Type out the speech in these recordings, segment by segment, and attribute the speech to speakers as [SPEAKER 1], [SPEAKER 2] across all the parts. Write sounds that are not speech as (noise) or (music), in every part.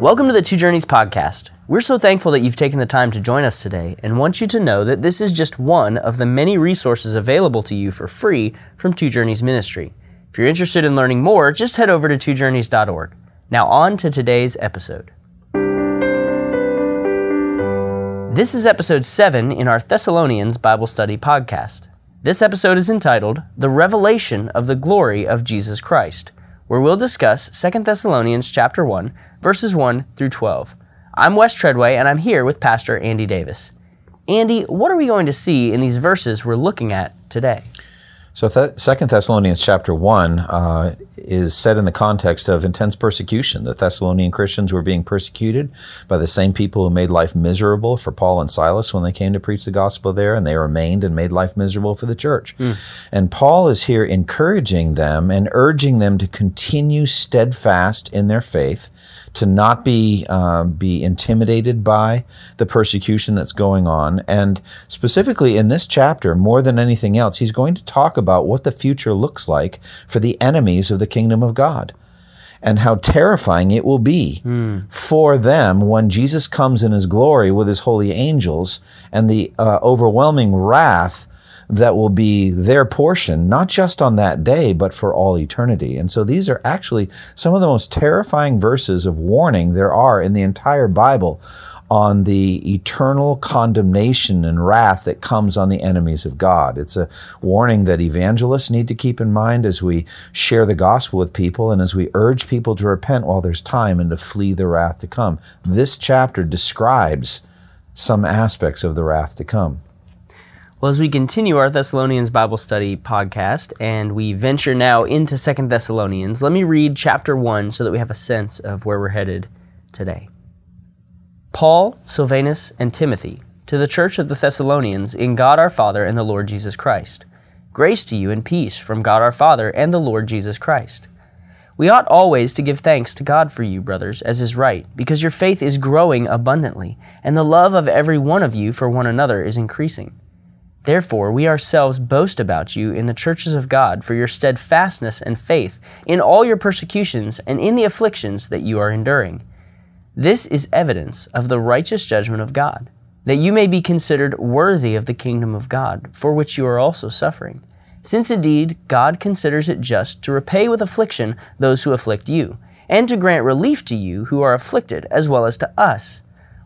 [SPEAKER 1] Welcome to the Two Journeys podcast. We're so thankful that you've taken the time to join us today and want you to know that this is just one of the many resources available to you for free from Two Journeys Ministry. If you're interested in learning more, just head over to twojourneys.org. Now, on to today's episode. This is episode 7 in our Thessalonians Bible Study podcast. This episode is entitled The Revelation of the Glory of Jesus Christ where we'll discuss 2 Thessalonians chapter 1, verses 1 through 12. I'm Wes Treadway, and I'm here with Pastor Andy Davis. Andy, what are we going to see in these verses we're looking at today?
[SPEAKER 2] So, Second Thessalonians chapter one uh, is set in the context of intense persecution. The Thessalonian Christians were being persecuted by the same people who made life miserable for Paul and Silas when they came to preach the gospel there, and they remained and made life miserable for the church. Mm. And Paul is here encouraging them and urging them to continue steadfast in their faith, to not be uh, be intimidated by the persecution that's going on, and specifically in this chapter, more than anything else, he's going to talk about what the future looks like for the enemies of the kingdom of God and how terrifying it will be mm. for them when Jesus comes in his glory with his holy angels and the uh, overwhelming wrath that will be their portion, not just on that day, but for all eternity. And so these are actually some of the most terrifying verses of warning there are in the entire Bible on the eternal condemnation and wrath that comes on the enemies of God. It's a warning that evangelists need to keep in mind as we share the gospel with people and as we urge people to repent while there's time and to flee the wrath to come. This chapter describes some aspects of the wrath to come.
[SPEAKER 1] Well, as we continue our Thessalonians Bible study podcast and we venture now into Second Thessalonians, let me read chapter 1 so that we have a sense of where we're headed today. Paul, Silvanus, and Timothy, to the church of the Thessalonians, in God our Father and the Lord Jesus Christ. Grace to you and peace from God our Father and the Lord Jesus Christ. We ought always to give thanks to God for you, brothers, as is right, because your faith is growing abundantly, and the love of every one of you for one another is increasing. Therefore, we ourselves boast about you in the churches of God for your steadfastness and faith in all your persecutions and in the afflictions that you are enduring this is evidence of the righteous judgment of God, that you may be considered worthy of the kingdom of God, for which you are also suffering. Since indeed God considers it just to repay with affliction those who afflict you, and to grant relief to you who are afflicted, as well as to us,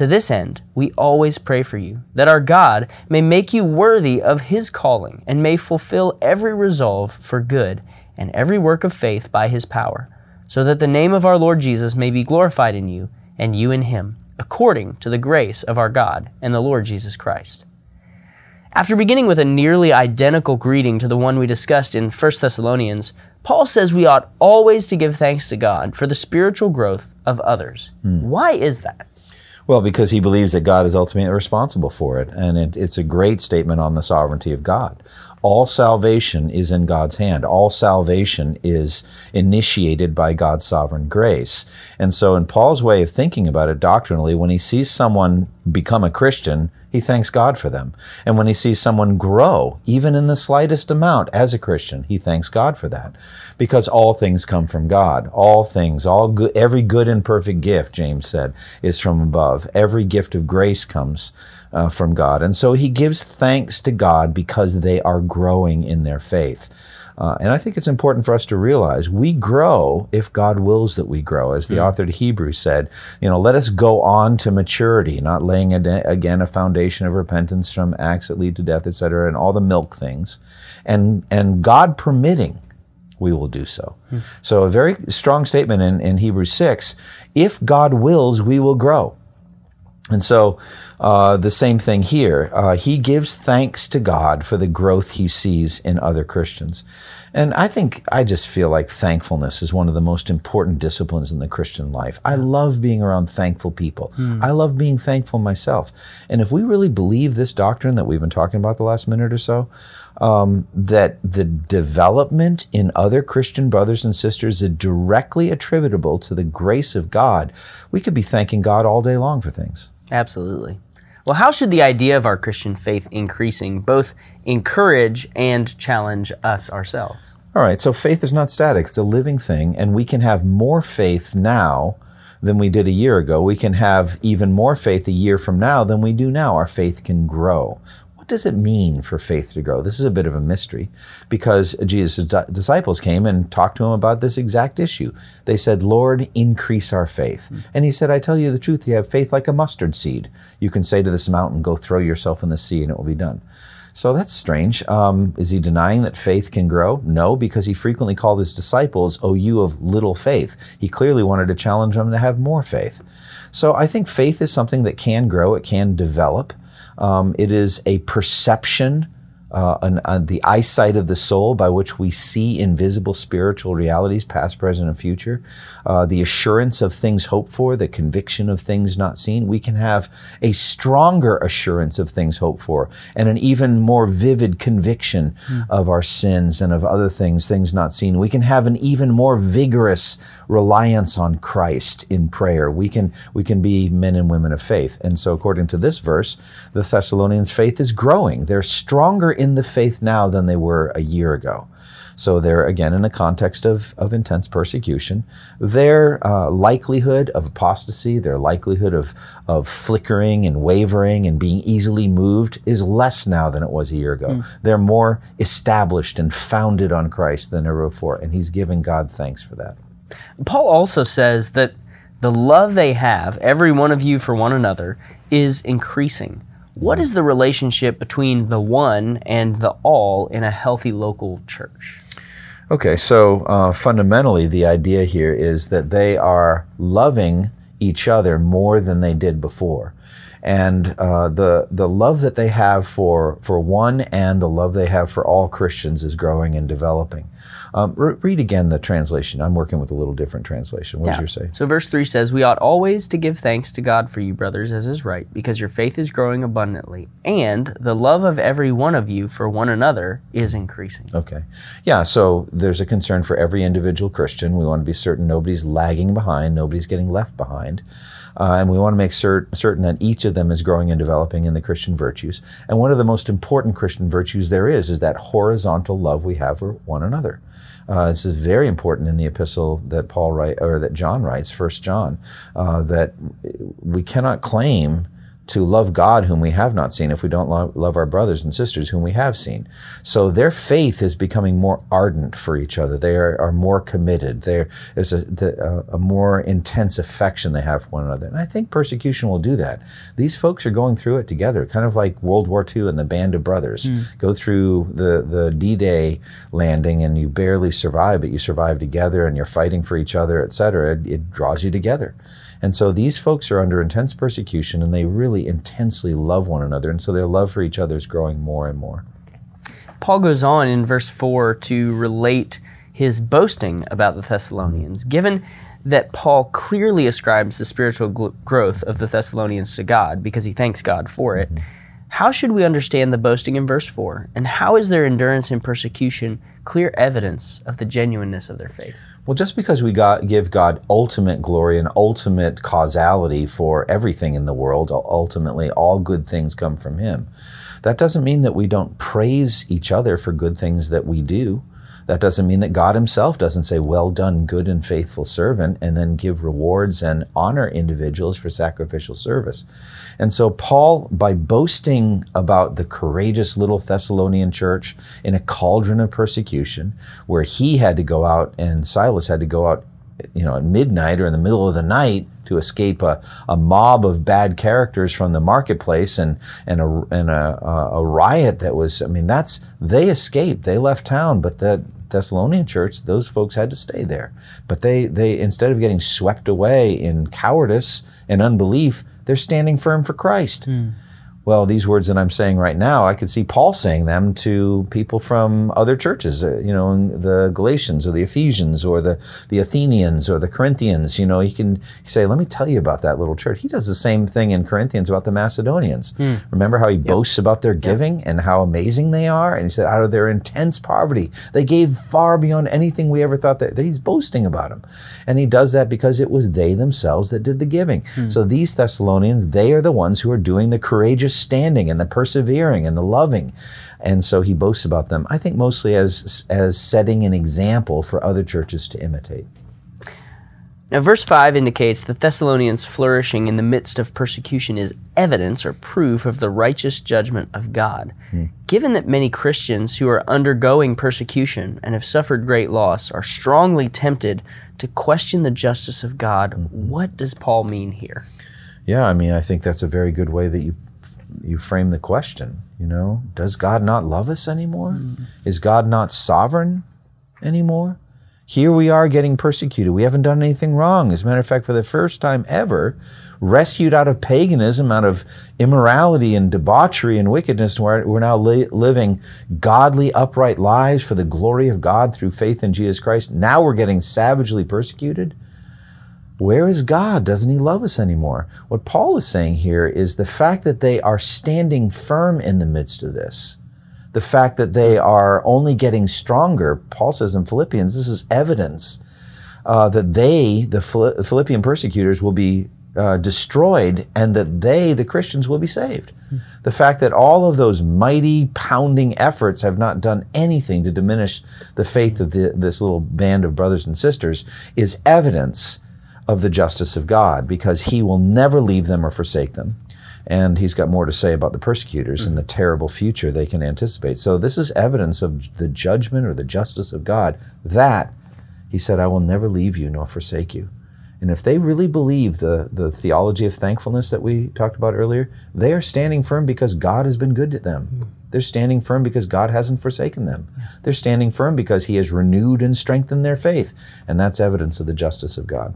[SPEAKER 1] To this end, we always pray for you, that our God may make you worthy of his calling and may fulfill every resolve for good and every work of faith by his power, so that the name of our Lord Jesus may be glorified in you and you in him according to the grace of our God and the Lord Jesus Christ. After beginning with a nearly identical greeting to the one we discussed in 1 Thessalonians, Paul says we ought always to give thanks to God for the spiritual growth of others. Hmm. Why is that?
[SPEAKER 2] Well, because he believes that God is ultimately responsible for it. And it, it's a great statement on the sovereignty of God. All salvation is in God's hand. All salvation is initiated by God's sovereign grace. And so, in Paul's way of thinking about it doctrinally, when he sees someone become a Christian, he thanks God for them. And when he sees someone grow, even in the slightest amount as a Christian, he thanks God for that. Because all things come from God. All things, all good, every good and perfect gift, James said, is from above. Every gift of grace comes uh, from God. And so he gives thanks to God because they are growing in their faith. Uh, and I think it's important for us to realize we grow if God wills that we grow. As the mm. author to Hebrews said, you know, let us go on to maturity, not laying again a foundation of repentance from acts that lead to death, etc., and all the milk things. And, and God permitting, we will do so. Mm. So a very strong statement in, in Hebrews 6, if God wills, we will grow. And so, uh, the same thing here. Uh, he gives thanks to God for the growth he sees in other Christians. And I think I just feel like thankfulness is one of the most important disciplines in the Christian life. I love being around thankful people. Mm. I love being thankful myself. And if we really believe this doctrine that we've been talking about the last minute or so, um, that the development in other Christian brothers and sisters is directly attributable to the grace of God, we could be thanking God all day long for things.
[SPEAKER 1] Absolutely. Well, how should the idea of our Christian faith increasing both encourage and challenge us ourselves?
[SPEAKER 2] All right, so faith is not static, it's a living thing, and we can have more faith now than we did a year ago. We can have even more faith a year from now than we do now. Our faith can grow does it mean for faith to grow? This is a bit of a mystery because Jesus' disciples came and talked to him about this exact issue. They said, Lord, increase our faith. Mm-hmm. And he said, I tell you the truth, you have faith like a mustard seed. You can say to this mountain, go throw yourself in the sea and it will be done. So that's strange. Um, is he denying that faith can grow? No, because he frequently called his disciples, Oh, you of little faith. He clearly wanted to challenge them to have more faith. So I think faith is something that can grow, it can develop. Um, it is a perception uh, an, uh, the eyesight of the soul by which we see invisible spiritual realities, past, present, and future, uh, the assurance of things hoped for, the conviction of things not seen. We can have a stronger assurance of things hoped for and an even more vivid conviction mm. of our sins and of other things, things not seen. We can have an even more vigorous reliance on Christ in prayer. We can, we can be men and women of faith. And so, according to this verse, the Thessalonians' faith is growing. They're stronger in the faith now than they were a year ago. So they're again in a context of, of intense persecution. Their uh, likelihood of apostasy, their likelihood of, of flickering and wavering and being easily moved is less now than it was a year ago. Mm. They're more established and founded on Christ than ever before. And he's giving God thanks for that.
[SPEAKER 1] Paul also says that the love they have, every one of you for one another, is increasing. What is the relationship between the one and the all in a healthy local church?
[SPEAKER 2] Okay, so uh, fundamentally, the idea here is that they are loving each other more than they did before. And uh, the, the love that they have for, for one and the love they have for all Christians is growing and developing. Um, re- read again the translation. I'm working with a little different translation. What yeah. does your say?
[SPEAKER 1] So verse 3 says, We ought always to give thanks to God for you, brothers, as is right, because your faith is growing abundantly, and the love of every one of you for one another is increasing.
[SPEAKER 2] Okay. Yeah, so there's a concern for every individual Christian. We want to be certain nobody's lagging behind, nobody's getting left behind. Uh, and we want to make cert- certain that each of them is growing and developing in the Christian virtues. And one of the most important Christian virtues there is is that horizontal love we have for one another. Uh, this is very important in the epistle that Paul write or that John writes, First John, uh, that we cannot claim to love God whom we have not seen if we don't love, love, our brothers and sisters whom we have seen. So their faith is becoming more ardent for each other. They are, are more committed. There is a, the, a, more intense affection they have for one another. And I think persecution will do that. These folks are going through it together, kind of like World War II and the Band of Brothers. Mm. Go through the, the D-Day landing and you barely survive, but you survive together and you're fighting for each other, et cetera. It, it draws you together. And so these folks are under intense persecution and they really intensely love one another. And so their love for each other is growing more and more.
[SPEAKER 1] Paul goes on in verse 4 to relate his boasting about the Thessalonians. Given that Paul clearly ascribes the spiritual gl- growth of the Thessalonians to God because he thanks God for it, mm-hmm. how should we understand the boasting in verse 4? And how is their endurance in persecution clear evidence of the genuineness of their faith?
[SPEAKER 2] Well, just because we got, give God ultimate glory and ultimate causality for everything in the world, ultimately all good things come from Him, that doesn't mean that we don't praise each other for good things that we do. That doesn't mean that God Himself doesn't say, Well done, good and faithful servant, and then give rewards and honor individuals for sacrificial service. And so, Paul, by boasting about the courageous little Thessalonian church in a cauldron of persecution, where he had to go out and Silas had to go out, you know, at midnight or in the middle of the night to escape a, a mob of bad characters from the marketplace and, and, a, and a, a riot that was, I mean, that's, they escaped, they left town, but that, Thessalonian church, those folks had to stay there. But they, they instead of getting swept away in cowardice and unbelief, they're standing firm for Christ. Mm well, these words that I'm saying right now, I could see Paul saying them to people from other churches, uh, you know, the Galatians or the Ephesians or the, the Athenians or the Corinthians. You know, he can say, let me tell you about that little church. He does the same thing in Corinthians about the Macedonians. Hmm. Remember how he yep. boasts about their giving yep. and how amazing they are? And he said, out of their intense poverty, they gave far beyond anything we ever thought that, that he's boasting about them. And he does that because it was they themselves that did the giving. Hmm. So these Thessalonians, they are the ones who are doing the courageous standing and the persevering and the loving. And so he boasts about them, I think mostly as, as setting an example for other churches to imitate.
[SPEAKER 1] Now, verse 5 indicates that Thessalonians flourishing in the midst of persecution is evidence or proof of the righteous judgment of God. Hmm. Given that many Christians who are undergoing persecution and have suffered great loss are strongly tempted to question the justice of God, mm-hmm. what does Paul mean here?
[SPEAKER 2] Yeah, I mean, I think that's a very good way that you you frame the question, you know, does God not love us anymore? Mm. Is God not sovereign anymore? Here we are getting persecuted. We haven't done anything wrong. As a matter of fact, for the first time ever, rescued out of paganism, out of immorality and debauchery and wickedness, we're, we're now li- living godly, upright lives for the glory of God through faith in Jesus Christ. Now we're getting savagely persecuted. Where is God? Doesn't He love us anymore? What Paul is saying here is the fact that they are standing firm in the midst of this, the fact that they are only getting stronger. Paul says in Philippians, this is evidence uh, that they, the Philippian persecutors, will be uh, destroyed and that they, the Christians, will be saved. The fact that all of those mighty pounding efforts have not done anything to diminish the faith of the, this little band of brothers and sisters is evidence of the justice of God because he will never leave them or forsake them. And he's got more to say about the persecutors mm-hmm. and the terrible future they can anticipate. So, this is evidence of the judgment or the justice of God that he said, I will never leave you nor forsake you. And if they really believe the, the theology of thankfulness that we talked about earlier, they are standing firm because God has been good to them. Mm-hmm. They're standing firm because God hasn't forsaken them. They're standing firm because He has renewed and strengthened their faith. And that's evidence of the justice of God.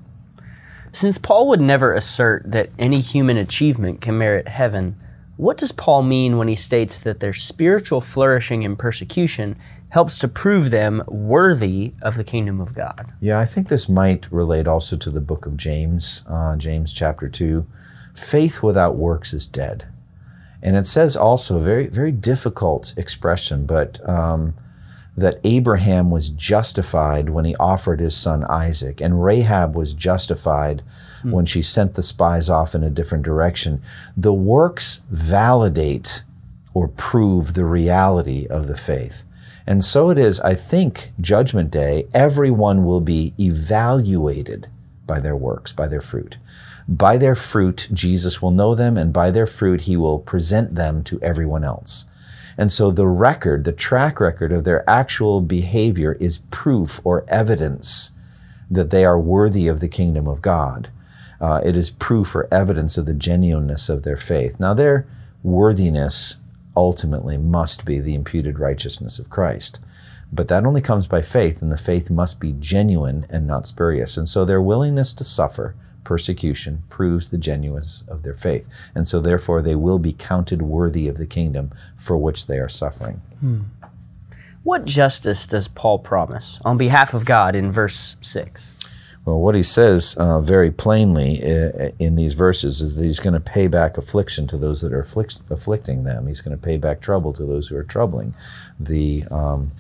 [SPEAKER 1] Since Paul would never assert that any human achievement can merit heaven, what does Paul mean when he states that their spiritual flourishing in persecution helps to prove them worthy of the kingdom of God?
[SPEAKER 2] Yeah, I think this might relate also to the book of James, uh, James chapter 2. Faith without works is dead. And it says also very, very difficult expression, but um, that Abraham was justified when he offered his son Isaac, and Rahab was justified mm. when she sent the spies off in a different direction. The works validate or prove the reality of the faith. And so it is, I think, Judgment Day, everyone will be evaluated by their works, by their fruit. By their fruit, Jesus will know them, and by their fruit, he will present them to everyone else. And so the record, the track record of their actual behavior is proof or evidence that they are worthy of the kingdom of God. Uh, it is proof or evidence of the genuineness of their faith. Now, their worthiness ultimately must be the imputed righteousness of Christ. But that only comes by faith, and the faith must be genuine and not spurious. And so their willingness to suffer persecution proves the genuineness of their faith. And so, therefore, they will be counted worthy of the kingdom for which they are suffering. Hmm.
[SPEAKER 1] What justice does Paul promise on behalf of God in verse 6?
[SPEAKER 2] Well, what he says uh, very plainly uh, in these verses is that he's going to pay back affliction to those that are afflict- afflicting them. He's going to pay back trouble to those who are troubling the um,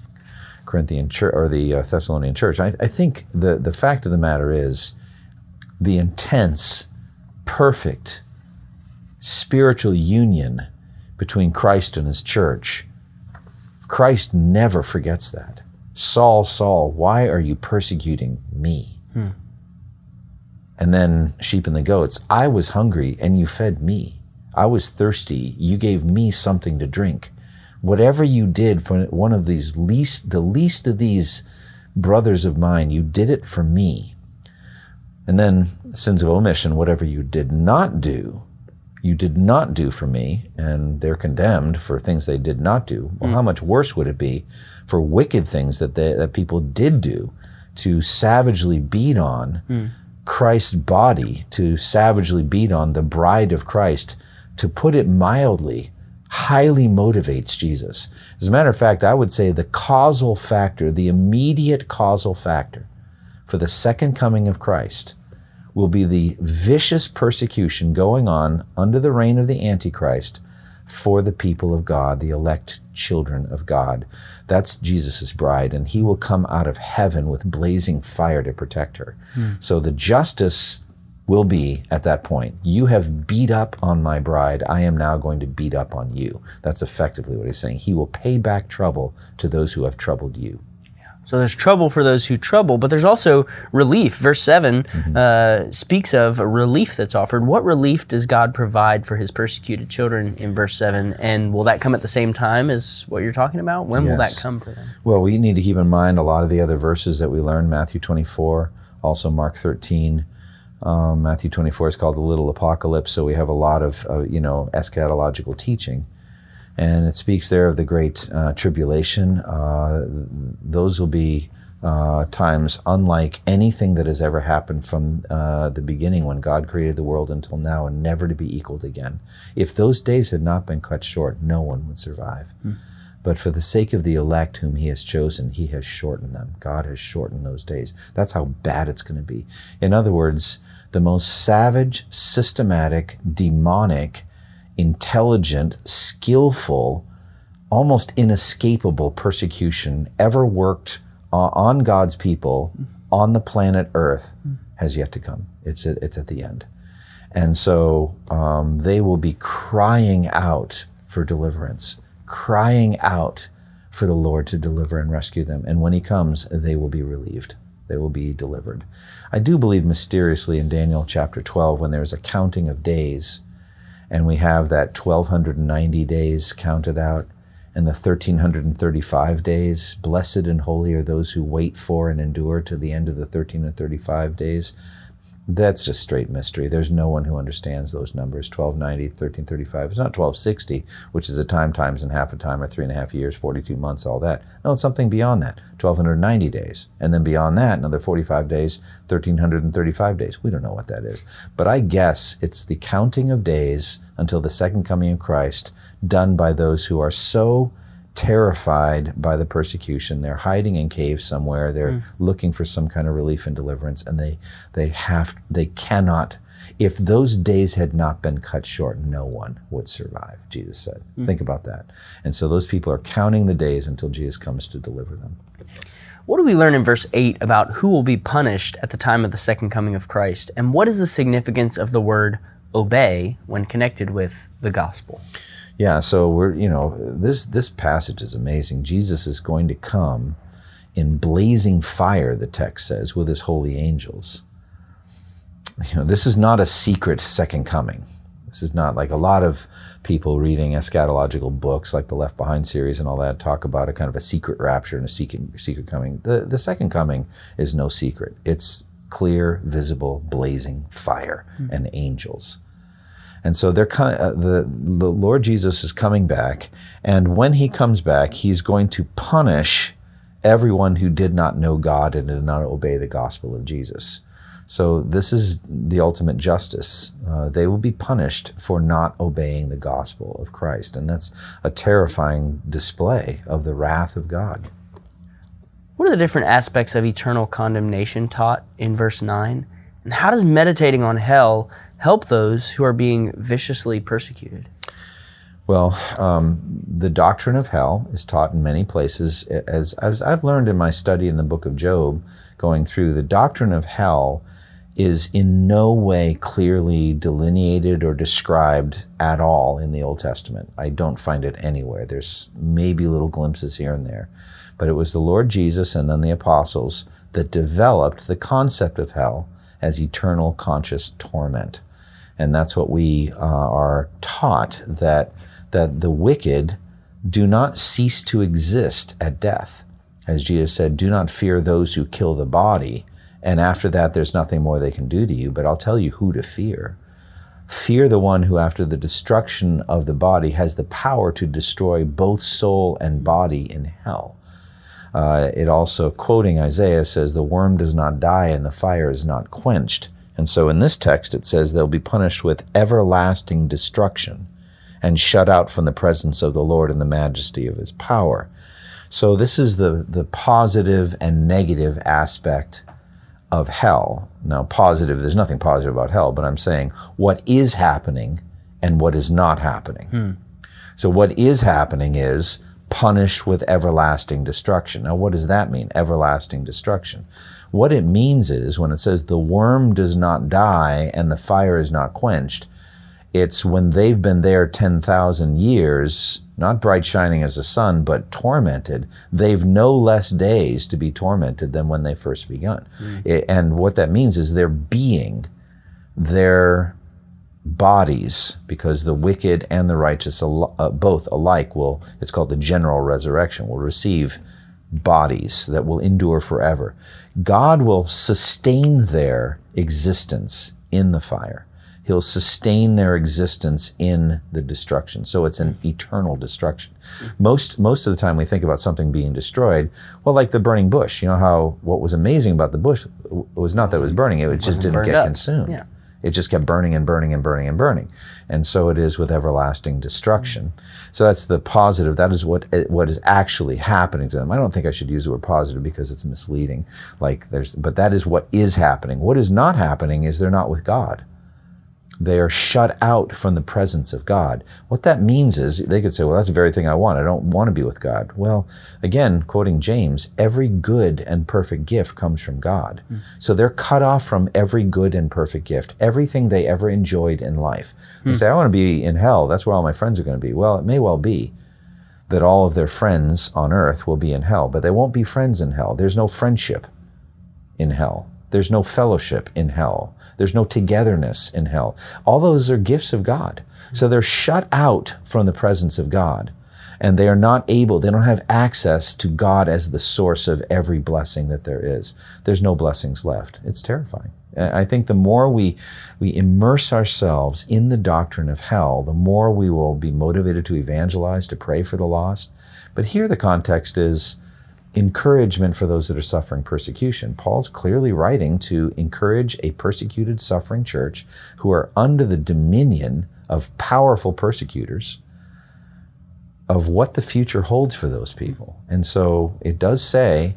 [SPEAKER 2] Corinthian church or the uh, Thessalonian church. I, I, think the the fact of the matter is the intense, perfect spiritual union between Christ and his church. Christ never forgets that. Saul, Saul, why are you persecuting me? Hmm. And then sheep and the goats, I was hungry and you fed me. I was thirsty, you gave me something to drink. Whatever you did for one of these least, the least of these brothers of mine, you did it for me. And then sins of omission, whatever you did not do, you did not do for me, and they're condemned for things they did not do. Well, hmm. how much worse would it be for wicked things that they, that people did do to savagely beat on hmm. Christ's body, to savagely beat on the bride of Christ, to put it mildly, highly motivates Jesus. As a matter of fact, I would say the causal factor, the immediate causal factor for the second coming of Christ will be the vicious persecution going on under the reign of the Antichrist for the people of God, the elect children of God. That's Jesus' bride, and he will come out of heaven with blazing fire to protect her. Hmm. So the justice will be at that point, you have beat up on my bride, I am now going to beat up on you. That's effectively what he's saying. He will pay back trouble to those who have troubled you.
[SPEAKER 1] So there's trouble for those who trouble, but there's also relief. Verse 7
[SPEAKER 2] Mm-hmm.
[SPEAKER 1] uh, speaks of a relief that's offered. What relief does God provide for his persecuted children in verse 7? And will that come at the same time as what you're talking about? When will that come for them?
[SPEAKER 2] Well, we need to keep in mind a lot of the other verses that we learned Matthew 24, also Mark 13. Um, Matthew 24 is called the little apocalypse, so we have a lot of, uh, you know, eschatological teaching. And it speaks there of the great uh, tribulation. Uh, those will be uh, times unlike anything that has ever happened from uh, the beginning when God created the world until now and never to be equaled again. If those days had not been cut short, no one would survive. But for the sake of the elect whom he has chosen, he has shortened them. God has shortened those days. That's how bad it's going to be. In other words, the most savage, systematic, demonic, intelligent, skillful, almost inescapable persecution ever worked on God's people on the planet Earth has yet to come. It's at, it's at the end. And so um, they will be crying out for deliverance, crying out for the Lord to deliver and rescue them. And when He comes, they will be relieved. They will be delivered. I do believe mysteriously in Daniel chapter 12, when there's a counting of days, and we have that 1290 days counted out, and the 1335 days. Blessed and holy are those who wait for and endure to the end of the 1335 days. That's just straight mystery. There's no one who understands those numbers 1290, 1335. It's not 1260, which is a time times and half a time, or three and a half years, 42 months, all that. No, it's something beyond that 1290 days. And then beyond that, another 45 days, 1335 days. We don't know what that is. But I guess it's the counting of days until the second coming of Christ done by those who are so terrified by the persecution. They're hiding in caves somewhere. They're hmm. looking for some kind of relief and deliverance, and they they have they cannot. If those days had not been cut short, no one would survive. Jesus said. Hmm. Think about that. And so those people are counting the days until Jesus comes to deliver them.
[SPEAKER 1] What do we learn in verse 8 about who will be punished at the time of the second coming of Christ? And what is the significance of the word obey when connected with the gospel?
[SPEAKER 2] Yeah, so we're you know this this passage is amazing. Jesus is going to come in blazing fire, the text says, with his holy angels. You know, this is not a secret second coming. This is not like a lot of people reading eschatological books like the Left Behind series and all that talk about a kind of a secret rapture and a secret secret coming. The the second coming is no secret. It's clear, visible, blazing fire hmm. and angels. And so they're uh, the the Lord Jesus is coming back, and when he comes back, he's going to punish everyone who did not know God and did not obey the gospel of Jesus. So this is the ultimate justice. Uh, they will be punished for not obeying the gospel of Christ, and that's a terrifying display of the wrath of God.
[SPEAKER 1] What are the different aspects of eternal condemnation taught in verse 9? And how does meditating on hell help those who are being viciously persecuted?
[SPEAKER 2] Well, um, the doctrine of hell is taught in many places. As, as I've learned in my study in the book of Job, going through, the doctrine of hell is in no way clearly delineated or described at all in the Old Testament. I don't find it anywhere. There's maybe little glimpses here and there. But it was the Lord Jesus and then the apostles that developed the concept of hell as eternal conscious torment. And that's what we uh, are taught that, that the wicked do not cease to exist at death. As Jesus said, do not fear those who kill the body. And after that, there's nothing more they can do to you, but I'll tell you who to fear. Fear the one who, after the destruction of the body, has the power to destroy both soul and body in hell. Uh, it also, quoting Isaiah, says, The worm does not die and the fire is not quenched. And so in this text, it says they'll be punished with everlasting destruction and shut out from the presence of the Lord and the majesty of his power. So this is the, the positive and negative aspect of hell. Now, positive, there's nothing positive about hell, but I'm saying what is happening and what is not happening. Hmm. So what is happening is punished with everlasting destruction. Now, what does that mean? Everlasting destruction. What it means is when it says the worm does not die and the fire is not quenched, it's when they've been there 10,000 years, not bright shining as a sun, but tormented, they've no less days to be tormented than when they first begun. Mm. It, and what that means is their being, their bodies because the wicked and the righteous uh, both alike will it's called the general resurrection will receive bodies that will endure forever. God will sustain their existence in the fire. He'll sustain their existence in the destruction. So it's an eternal destruction. Most most of the time we think about something being destroyed well like the burning bush. You know how what was amazing about the bush was not that it was burning it, it just didn't get up. consumed. Yeah. It just kept burning and burning and burning and burning. And so it is with everlasting destruction. So that's the positive. That is what what is actually happening to them. I don't think I should use the word positive because it's misleading. Like there's, but that is what is happening. What is not happening is they're not with God. They are shut out from the presence of God. What that means is they could say, well, that's the very thing I want. I don't want to be with God. Well, again, quoting James, every good and perfect gift comes from God. Mm. So they're cut off from every good and perfect gift, everything they ever enjoyed in life. They hmm. say, I want to be in hell. That's where all my friends are going to be. Well, it may well be that all of their friends on earth will be in hell, but they won't be friends in hell. There's no friendship in hell. There's no fellowship in hell. There's no togetherness in hell. All those are gifts of God. So they're shut out from the presence of God. And they are not able, they don't have access to God as the source of every blessing that there is. There's no blessings left. It's terrifying. I think the more we, we immerse ourselves in the doctrine of hell, the more we will be motivated to evangelize, to pray for the lost. But here the context is encouragement for those that are suffering persecution. Paul's clearly writing to encourage a persecuted, suffering church who are under the dominion of powerful persecutors of what the future holds for those people. And so it does say,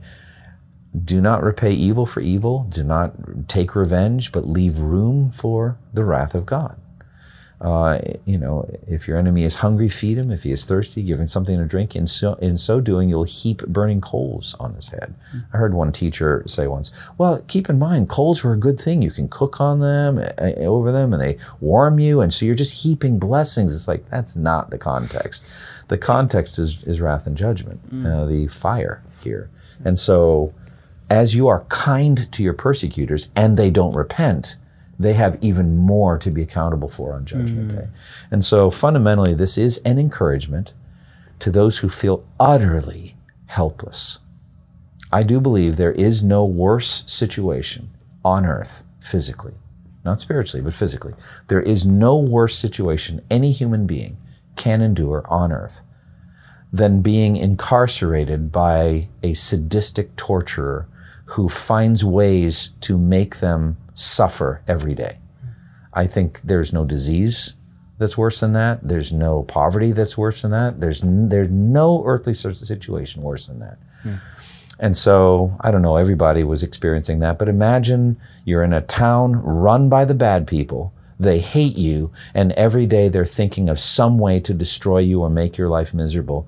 [SPEAKER 2] do not repay evil for evil, do not take revenge, but leave room for the wrath of God. Uh, you know, if your enemy is hungry, feed him. If he is thirsty, give him something to drink. In so, in so doing, you'll heap burning coals on his head. Mm-hmm. I heard one teacher say once, well, keep in mind, coals are a good thing. You can cook on them, uh, over them, and they warm you. And so you're just heaping blessings. It's like, that's not the context. The context is, is wrath and judgment, mm. uh, the fire here. And so, as you are kind to your persecutors and they don't repent, they have even more to be accountable for on Judgment mm. Day. And so fundamentally, this is an encouragement to those who feel utterly helpless. I do believe there is no worse situation on earth physically, not spiritually, but physically. There is no worse situation any human being can endure on earth than being incarcerated by a sadistic torturer who finds ways to make them suffer every day. I think there's no disease that's worse than that. There's no poverty that's worse than that. There's n- there's no earthly situation worse than that. Hmm. And so I don't know. Everybody was experiencing that, but imagine you're in a town run by the bad people. They hate you, and every day they're thinking of some way to destroy you or make your life miserable.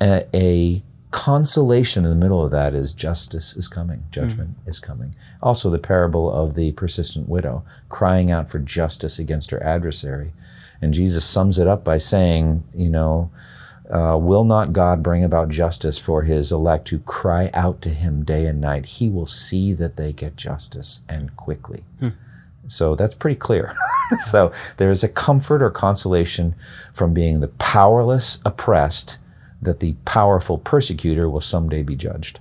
[SPEAKER 2] A, a consolation in the middle of that is justice is coming, judgment mm. is coming. Also, the parable of the persistent widow crying out for justice against her adversary. And Jesus sums it up by saying, you know, uh, will not God bring about justice for his elect who cry out to him day and night? He will see that they get justice and quickly. Hmm. So that's pretty clear. (laughs) so there's a comfort or consolation from being the powerless, oppressed, that the powerful persecutor will someday be judged.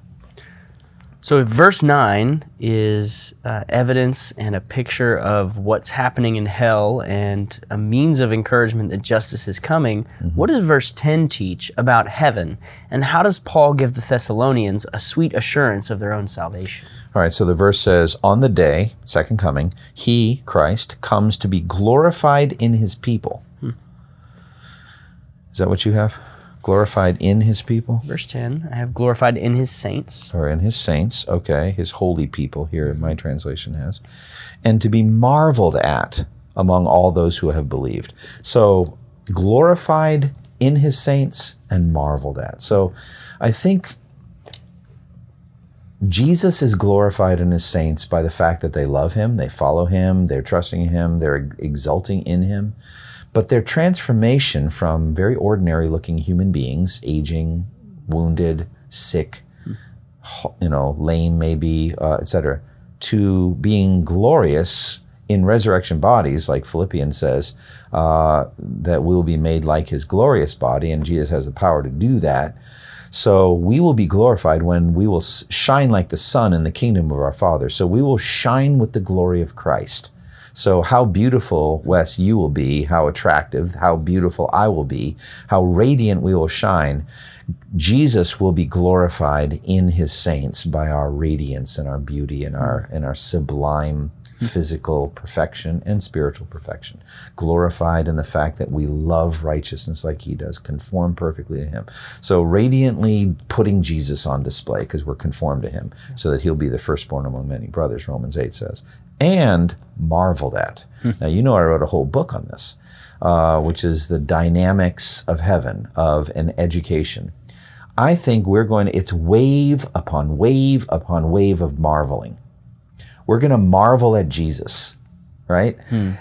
[SPEAKER 1] So, verse 9 is uh, evidence and a picture of what's happening in hell and a means of encouragement that justice is coming. What does verse 10 teach about heaven? And how does Paul give the Thessalonians a sweet assurance of their own salvation?
[SPEAKER 2] All right, so the verse says, On the day, second coming, he, Christ, comes to be glorified in his people. Is that what you have? Glorified in his people?
[SPEAKER 1] Verse 10 I have glorified in his saints.
[SPEAKER 2] Or in his saints, okay, his holy people, here my translation has. And to be marveled at among all those who have believed. So glorified in his saints and marveled at. So I think Jesus is glorified in his saints by the fact that they love him, they follow him, they're trusting in him, they're exulting in him. But their transformation from very ordinary looking human beings, aging, wounded, sick, you know, lame maybe, uh, etc., to being glorious in resurrection bodies, like Philippians says, uh, that we'll be made like his glorious body, and Jesus has the power to do that. So we will be glorified when we will shine like the sun in the kingdom of our Father. So we will shine with the glory of Christ. So how beautiful, Wes, you will be, how attractive, how beautiful I will be, how radiant we will shine. Jesus will be glorified in his saints by our radiance and our beauty and our hmm. and our sublime physical perfection and spiritual perfection. Glorified in the fact that we love righteousness like he does, conform perfectly to him. So radiantly putting Jesus on display because we're conformed to him hmm. so that he'll be the firstborn among many brothers, Romans 8 says. And marveled at. Now, you know, I wrote a whole book on this, uh, which is the dynamics of heaven, of an education. I think we're going to, it's wave upon wave upon wave of marveling. We're going to marvel at Jesus, right?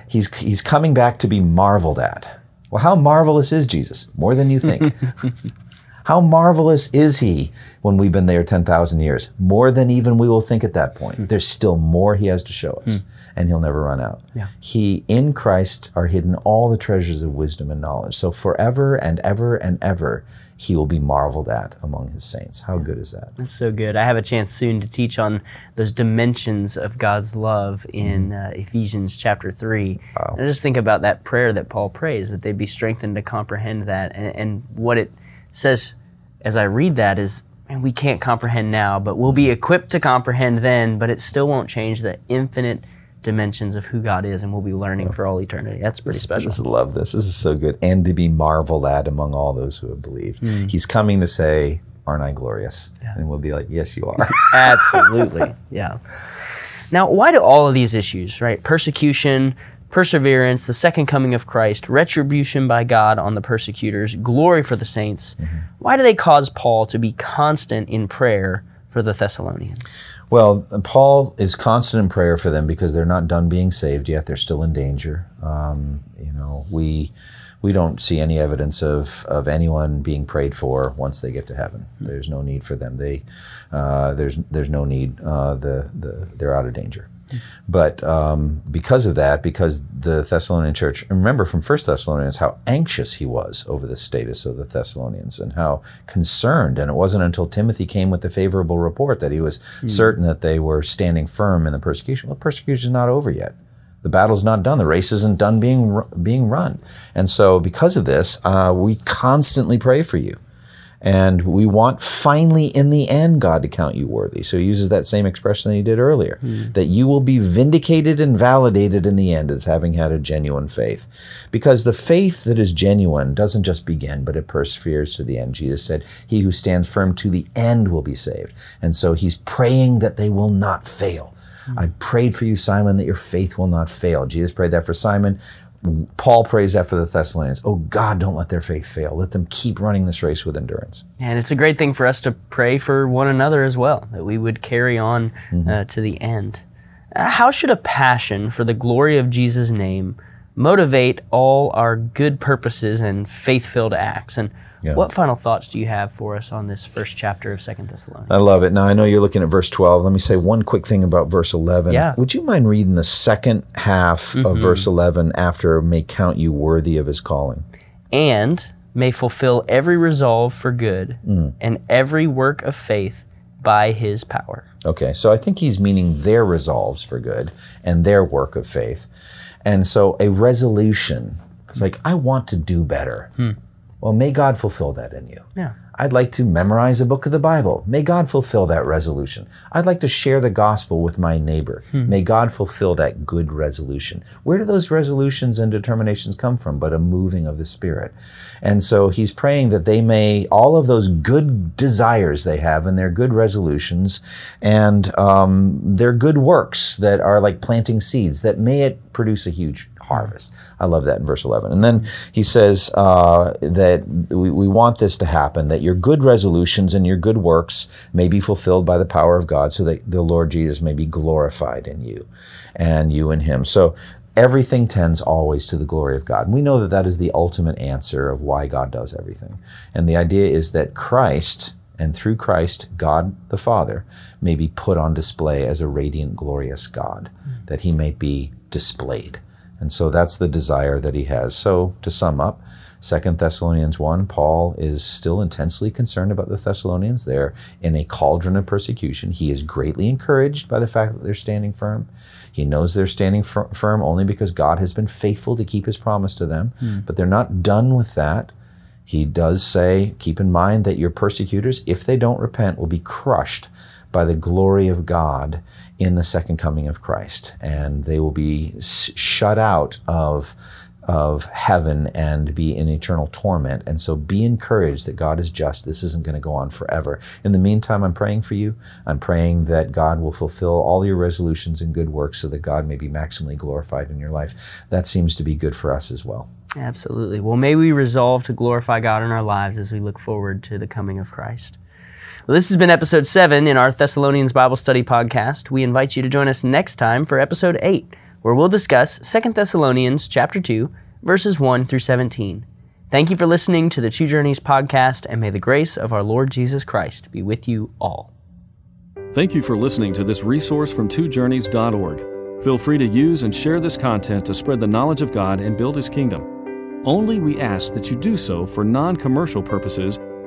[SPEAKER 2] He's, he's coming back to be marveled at. Well, how marvelous is Jesus? More than you think. (laughs) how marvelous is he when we've been there 10,000 years? More than even we will think at that point. Hmm. There's still more he has to show us, hmm. and he'll never run out.
[SPEAKER 1] Yeah.
[SPEAKER 2] He, in Christ, are hidden all the treasures of wisdom and knowledge. So forever and ever and ever, he will be marveled at among his saints. How good is that?
[SPEAKER 1] That's so good. I have a chance soon to teach on those dimensions of God's love in hmm. uh, Ephesians chapter 3. And I just think about that prayer that Paul prays, that they be strengthened to comprehend that. And, and what it says as I read that is, and we can't comprehend now, but we'll be equipped to comprehend then, but it still won't change the infinite dimensions of who God is, and we'll be learning for all eternity. That's pretty special.
[SPEAKER 2] I just love this. This is so good. And to be marveled at among all those who have believed. Hmm. He's coming to say, Aren't I glorious? And we'll be like, Yes, you are. (laughs)
[SPEAKER 1] Absolutely. yeah. Now, why do all of these issues, right? Persecution, perseverance, the second coming of Christ, retribution by God on the persecutors, glory for the saints, why do they cause Paul to be constant in prayer for the Thessalonians?
[SPEAKER 2] Well, Paul is constant in prayer for them because they're not done being saved yet. They're still in danger. Um, you know, we we don't see any evidence of, of anyone being prayed for once they get to heaven. There's no need for them. They uh, there's there's no need. Uh, the the they're out of danger. But um, because of that, because the Thessalonian church, remember from First Thessalonians how anxious he was over the status of the Thessalonians and how concerned. And it wasn't until Timothy came with the favorable report that he was certain that they were standing firm in the persecution. Well, persecution is not over yet. The battle's not done. The race isn't done being being run. And so, because of this, uh, we constantly pray for you. And we want finally in the end God to count you worthy. So he uses that same expression that he did earlier hmm. that you will be vindicated and validated in the end as having had a genuine faith. Because the faith that is genuine doesn't just begin, but it perseveres to the end. Jesus said, He who stands firm to the end will be saved. And so he's praying that they will not fail. Hmm. I prayed for you, Simon, that your faith will not fail. Jesus prayed that for Simon. Paul prays that for the Thessalonians. Oh God, don't let their faith fail. Let them keep running this race with endurance.
[SPEAKER 1] And it's a great thing for us to pray for one another as well, that we would carry on uh, to the end. Uh, how should a passion for the glory of Jesus' name motivate all our good purposes and faith filled acts? And
[SPEAKER 2] Yeah.
[SPEAKER 1] what final thoughts do you have for us on this first chapter of Second Thessalonians?
[SPEAKER 2] I love it. Now I know you're looking at verse 12. Let me say one quick thing about verse 11.
[SPEAKER 1] Yeah.
[SPEAKER 2] Would you mind reading the second half of mm-hmm. verse 11 after may count you worthy of his calling?
[SPEAKER 1] and may fulfill every resolve for good mm. and every work of faith, by his power.
[SPEAKER 2] Okay, so I think he's meaning their resolves for good and their work of faith. And so a resolution, it's like, I want to do better. Hmm. Well, may God fulfill that in you.
[SPEAKER 1] Yeah.
[SPEAKER 2] I'd like to memorize a book of the Bible. May God fulfill that resolution. I'd like to share the gospel with my neighbor. May God fulfill that good resolution. Where do those resolutions and determinations come from? But a moving of the Spirit. And so he's praying that they may, all of those good desires they have and their good resolutions and um, their good works that are like planting seeds, that may it produce a huge harvest. I love that in verse 11. And then he says uh, that we, we want this to happen, that your good resolutions and your good works may be fulfilled by the power of God, so that the Lord Jesus may be glorified in you and you in him. So everything tends always to the glory of God. And we know that that is the ultimate answer of why God does everything. And the idea is that Christ, and through Christ, God the Father, may be put on display as a radiant, glorious God, that he may be displayed. And so that's the desire that he has. So to sum up, Second Thessalonians 1, Paul is still intensely concerned about the Thessalonians. They're in a cauldron of persecution. He is greatly encouraged by the fact that they're standing firm. He knows they're standing fir- firm only because God has been faithful to keep his promise to them. Hmm. But they're not done with that. He does say, keep in mind that your persecutors, if they don't repent, will be crushed by the glory of God in the second coming of Christ. And they will be shut out of, of heaven and be in eternal torment. And so be encouraged that God is just. This isn't going to go on forever. In the meantime, I'm praying for you. I'm praying that God will fulfill all your resolutions and good works so that God may be maximally glorified in your life. That seems to be good for us as well.
[SPEAKER 1] Absolutely. Well, may we resolve to glorify God in our lives as we look forward to the coming of Christ. Well, this has been episode 7 in our Thessalonians Bible Study podcast. We invite you to join us next time for episode 8, where we'll discuss 2 Thessalonians chapter 2, verses 1 through 17. Thank you for listening to the Two Journeys podcast, and may the grace of our Lord Jesus Christ be with you all.
[SPEAKER 3] Thank you for listening to this resource from twojourneys.org. Feel free to use and share this content to spread the knowledge of God and build His kingdom. Only we ask that you do so for non commercial purposes